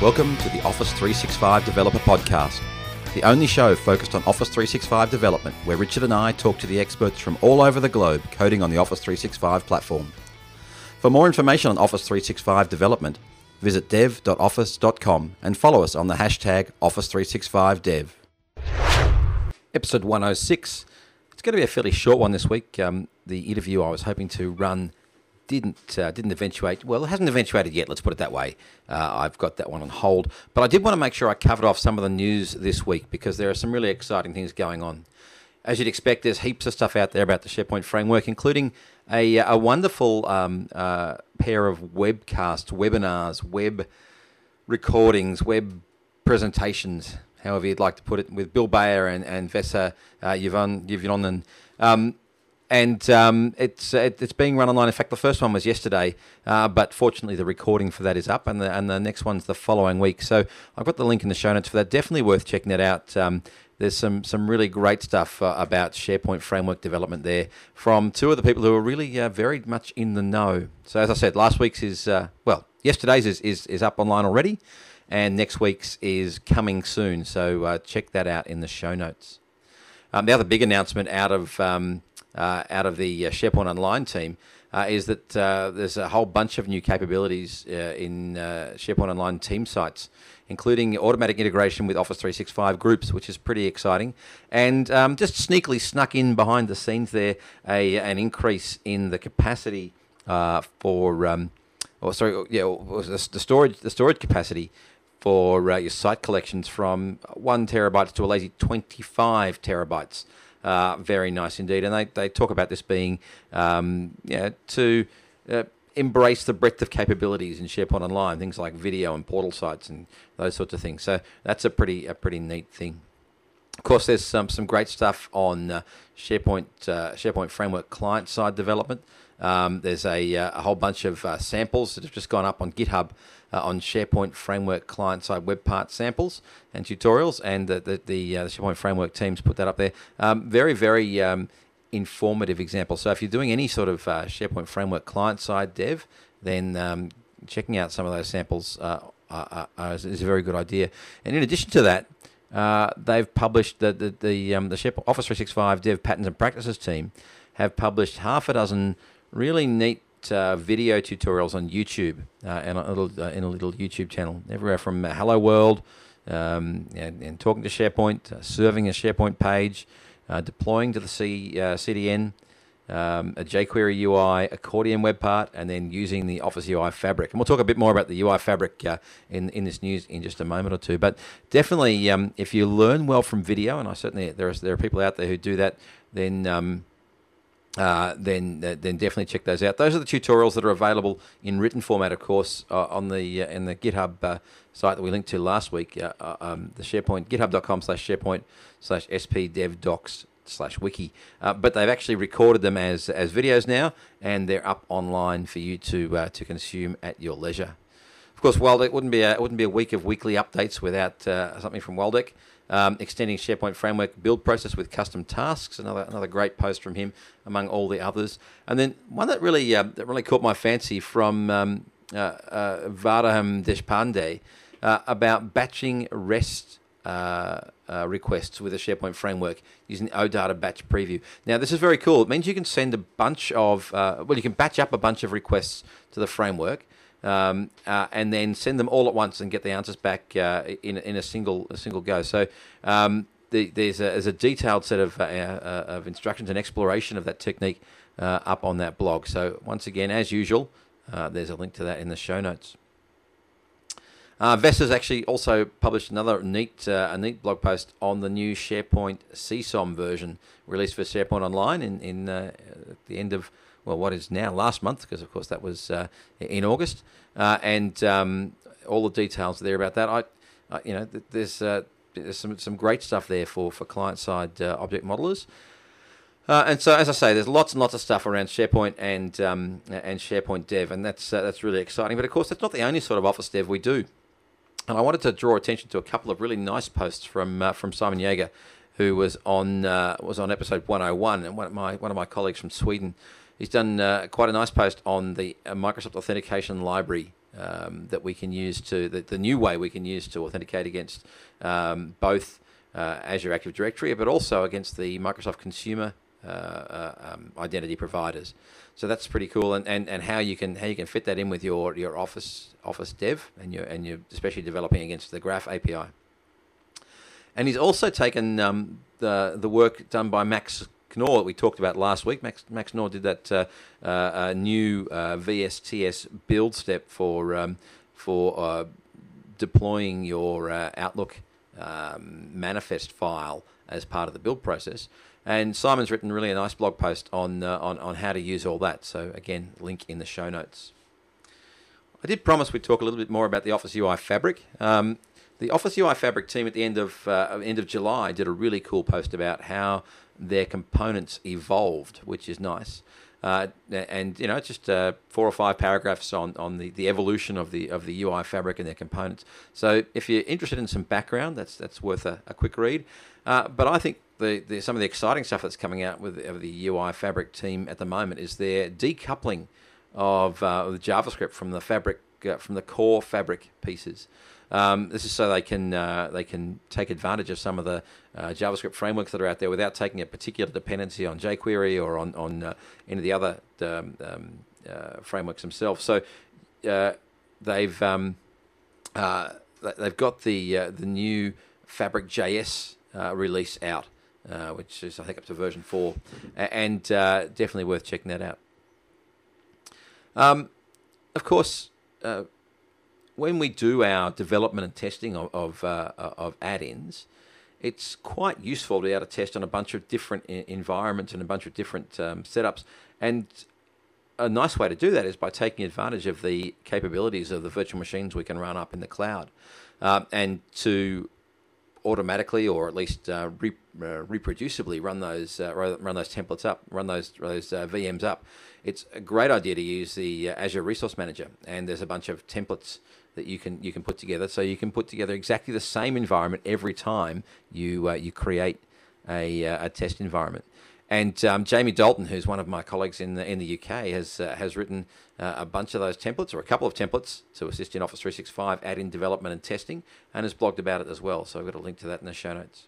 Welcome to the Office 365 Developer Podcast, the only show focused on Office 365 development, where Richard and I talk to the experts from all over the globe coding on the Office 365 platform. For more information on Office 365 development, visit dev.office.com and follow us on the hashtag Office365Dev. Episode 106. It's going to be a fairly short one this week. Um, the interview I was hoping to run didn't uh, didn't eventuate. Well, it hasn't eventuated yet. Let's put it that way. Uh, I've got that one on hold, but I did want to make sure I covered off some of the news this week because there are some really exciting things going on. As you'd expect, there's heaps of stuff out there about the SharePoint framework, including a, a wonderful um, uh, pair of webcasts, webinars, web recordings, web presentations, however you'd like to put it, with Bill Baer and, and Vesa uh, Juvonen, um, and um, it's it's being run online. In fact, the first one was yesterday, uh, but fortunately, the recording for that is up, and the and the next one's the following week. So I've got the link in the show notes for that. Definitely worth checking that out. Um, there's some some really great stuff uh, about SharePoint framework development there from two of the people who are really uh, very much in the know. So as I said, last week's is uh, well, yesterday's is, is is up online already, and next week's is coming soon. So uh, check that out in the show notes. Um, the other big announcement out of um, uh, out of the uh, SharePoint Online team uh, is that uh, there's a whole bunch of new capabilities uh, in uh, SharePoint Online team sites, including automatic integration with Office 365 groups, which is pretty exciting. And um, just sneakily snuck in behind the scenes there a, an increase in the capacity for, um, or sorry, yeah, the storage the storage capacity for your site collections from one terabyte to a lazy 25 terabytes. Uh, very nice indeed. And they, they talk about this being um, to uh, embrace the breadth of capabilities in SharePoint Online, things like video and portal sites and those sorts of things. So that's a pretty a pretty neat thing. Of course, there's some some great stuff on uh, SharePoint uh, SharePoint Framework client side development. Um, there's a, uh, a, whole bunch of uh, samples that have just gone up on GitHub uh, on SharePoint Framework client-side web part samples and tutorials, and the the, the, uh, SharePoint Framework teams put that up there. Um, very very um, informative example. So if you're doing any sort of uh, SharePoint Framework client-side dev, then um, checking out some of those samples uh, is, is, a very good idea. And in addition to that. they've published the the the, um, the SharePoint Office 365 Dev Patterns and Practices team have published half a dozen really neat uh, video tutorials on YouTube uh, and a little uh, in a little YouTube channel, everywhere from uh, Hello World um, and, and, talking to SharePoint, uh, serving a SharePoint page, uh, deploying to the C, CDN, um, a jQuery UI, accordion web part, and then using the Office UI Fabric. And we'll talk a bit more about the UI Fabric in in this news in just a moment or two. But definitely, um, if you learn well from video, and I certainly there are there are people out there who do that, then um, uh, then uh, then definitely check those out. Those are the tutorials that are available in written format, of course, uh, on the uh, in the GitHub uh, site that we linked to last week. Um, the SharePoint github.com slash SharePoint slash spdevdocs slash wiki. but they've actually recorded them as as videos now, and they're up online for you to to consume at your leisure. Of course, Waldek wouldn't be a, it wouldn't be a week of weekly updates without something from Waldek. Um, extending SharePoint framework build process with custom tasks. Another another great post from him among all the others. And then one that really uh, that really caught my fancy from um, uh, uh, Vardhaman Deshpande uh, about batching REST. Uh, uh, requests with a SharePoint framework using OData batch preview. Now, this is very cool. It means you can send a bunch of, uh, well, you can batch up a bunch of requests to the framework, um, uh, and then send them all at once and get the answers back uh, in, in a single a single go. So um, the, there's, a, there's a detailed set of, uh, uh of instructions and exploration of that technique uh, up on that blog. So once again, as usual, uh, there's a link to that in the show notes. Uh, Vesa's actually also published another neat a neat blog post on the new SharePoint CSOM version released for SharePoint Online in, in at the end of well, what is now last month, because of course that was uh, in August, uh, and um, all the details are there about that. I, I you know, there's uh, there's some some great stuff there for for client side uh, object modelers. Uh, and so, as I say, there's lots and lots of stuff around SharePoint and um, and SharePoint Dev, and that's uh, that's really exciting. But of course, that's not the only sort of Office Dev we do. And I wanted to draw attention to a couple of really nice posts from from Simon Jaeger, who was on was on episode 101, and one of my one of my colleagues from Sweden He's done uh, quite a nice post on the uh, Microsoft Authentication Library um, that we can use to the, the, new way we can use to authenticate against um, both uh, Azure Active Directory, but also against the Microsoft Consumer uh, uh, um, identity providers. So that's pretty cool, and, and, and how you can how you can fit that in with your, your Office Office Dev and your and you're especially developing against the Graph API. And he's also taken um, the the work done by Max Knorr that we talked about last week. Max, Max Knorr did that uh, uh, new uh, VSTS build step for um, for uh, deploying your uh, Outlook um, manifest file as part of the build process. And Simon's written really a nice blog post on, uh, on on how to use all that. So again, link in the show notes. I did promise we'd talk a little bit more about the Office UI Fabric. Um, the Office UI Fabric team at the end of end of July did a really cool post about how their components evolved, which is nice. Uh, and you know, it's just uh, four or five paragraphs on, on the, the evolution of the of the UI fabric and their components. So if you're interested in some background, that's that's worth a, a quick read. Uh, but I think the, the, some of the exciting stuff that's coming out with of the UI fabric team at the moment is their decoupling of, uh, of JavaScript from the fabric uh, from the core fabric pieces. Um, this is so they can uh, they can take advantage of some of the uh, JavaScript frameworks that are out there without taking a particular dependency on jQuery or on on uh, any of the other um, um, uh, frameworks themselves. So uh, they've um, uh, they've got the the new Fabric JS release out, which is I think up to version four, and definitely worth checking that out. Um, of course, when we do our development and testing of of, uh, of add-ins, it's quite useful to be able to test on a bunch of different environments and a bunch of different um, setups. And a nice way to do that is by taking advantage of the capabilities of the virtual machines we can run up in the cloud, uh, and to automatically or at least uh, re- uh, reproducibly run those uh, run those templates up, run those those uh, VMs up. It's a great idea to use the uh, Azure Resource Manager, and there's a bunch of templates that you can you can put together. So you can put together exactly the same environment every time you uh, you create a, a test environment. And um, Jamie Dalton, who's one of my colleagues in the in the UK, has uh, has written uh, a bunch of those templates or a couple of templates to assist in Office 365 add-in development and testing, and has blogged about it as well. So I've got a link to that in the show notes.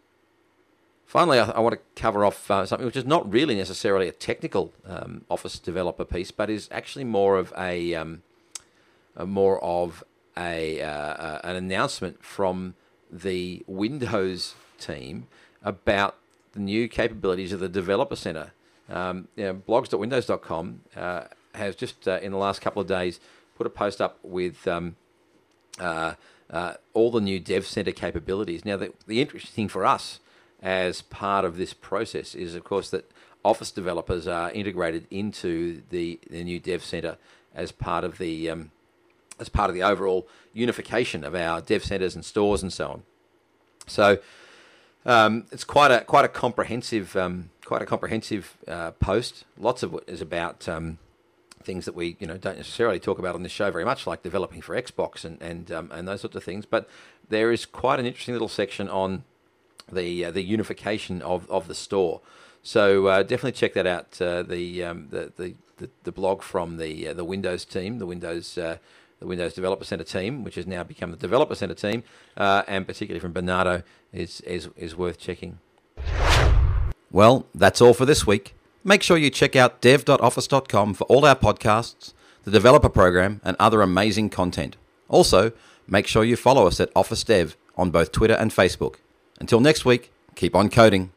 Finally, I, I want to cover off uh, something which is not really necessarily a technical um, Office developer piece, but is actually more of a, um, a more of a uh, uh, an announcement from the Windows team about the new capabilities of the Developer Center. Um, you know, blogs.windows.com uh, has just uh, in the last couple of days put a post up with um, uh, uh, all the new Dev Center capabilities. Now, the, the interesting thing for us as part of this process is, of course, that Office developers are integrated into the, the new Dev Center as part of the um, as part of the overall unification of our dev centers and stores and so on. So um, it's quite a quite a comprehensive um, quite a comprehensive uh, post. Lots of it is about um, things that we you know don't necessarily talk about on this show very much, like developing for Xbox and and um, and those sorts of things. But there is quite an interesting little section on the uh, the unification of, of the store. So uh, definitely check that out. Uh, the, um, the, the the the blog from the uh, the Windows team, the Windows uh, the Windows Developer Center team, which has now become the Developer Center team, uh, and particularly from Bernardo, is, is, is worth checking. Well, that's all for this week. Make sure you check out dev.office.com for all our podcasts, the developer program, and other amazing content. Also, make sure you follow us at Office Dev on both Twitter and Facebook. Until next week, keep on coding.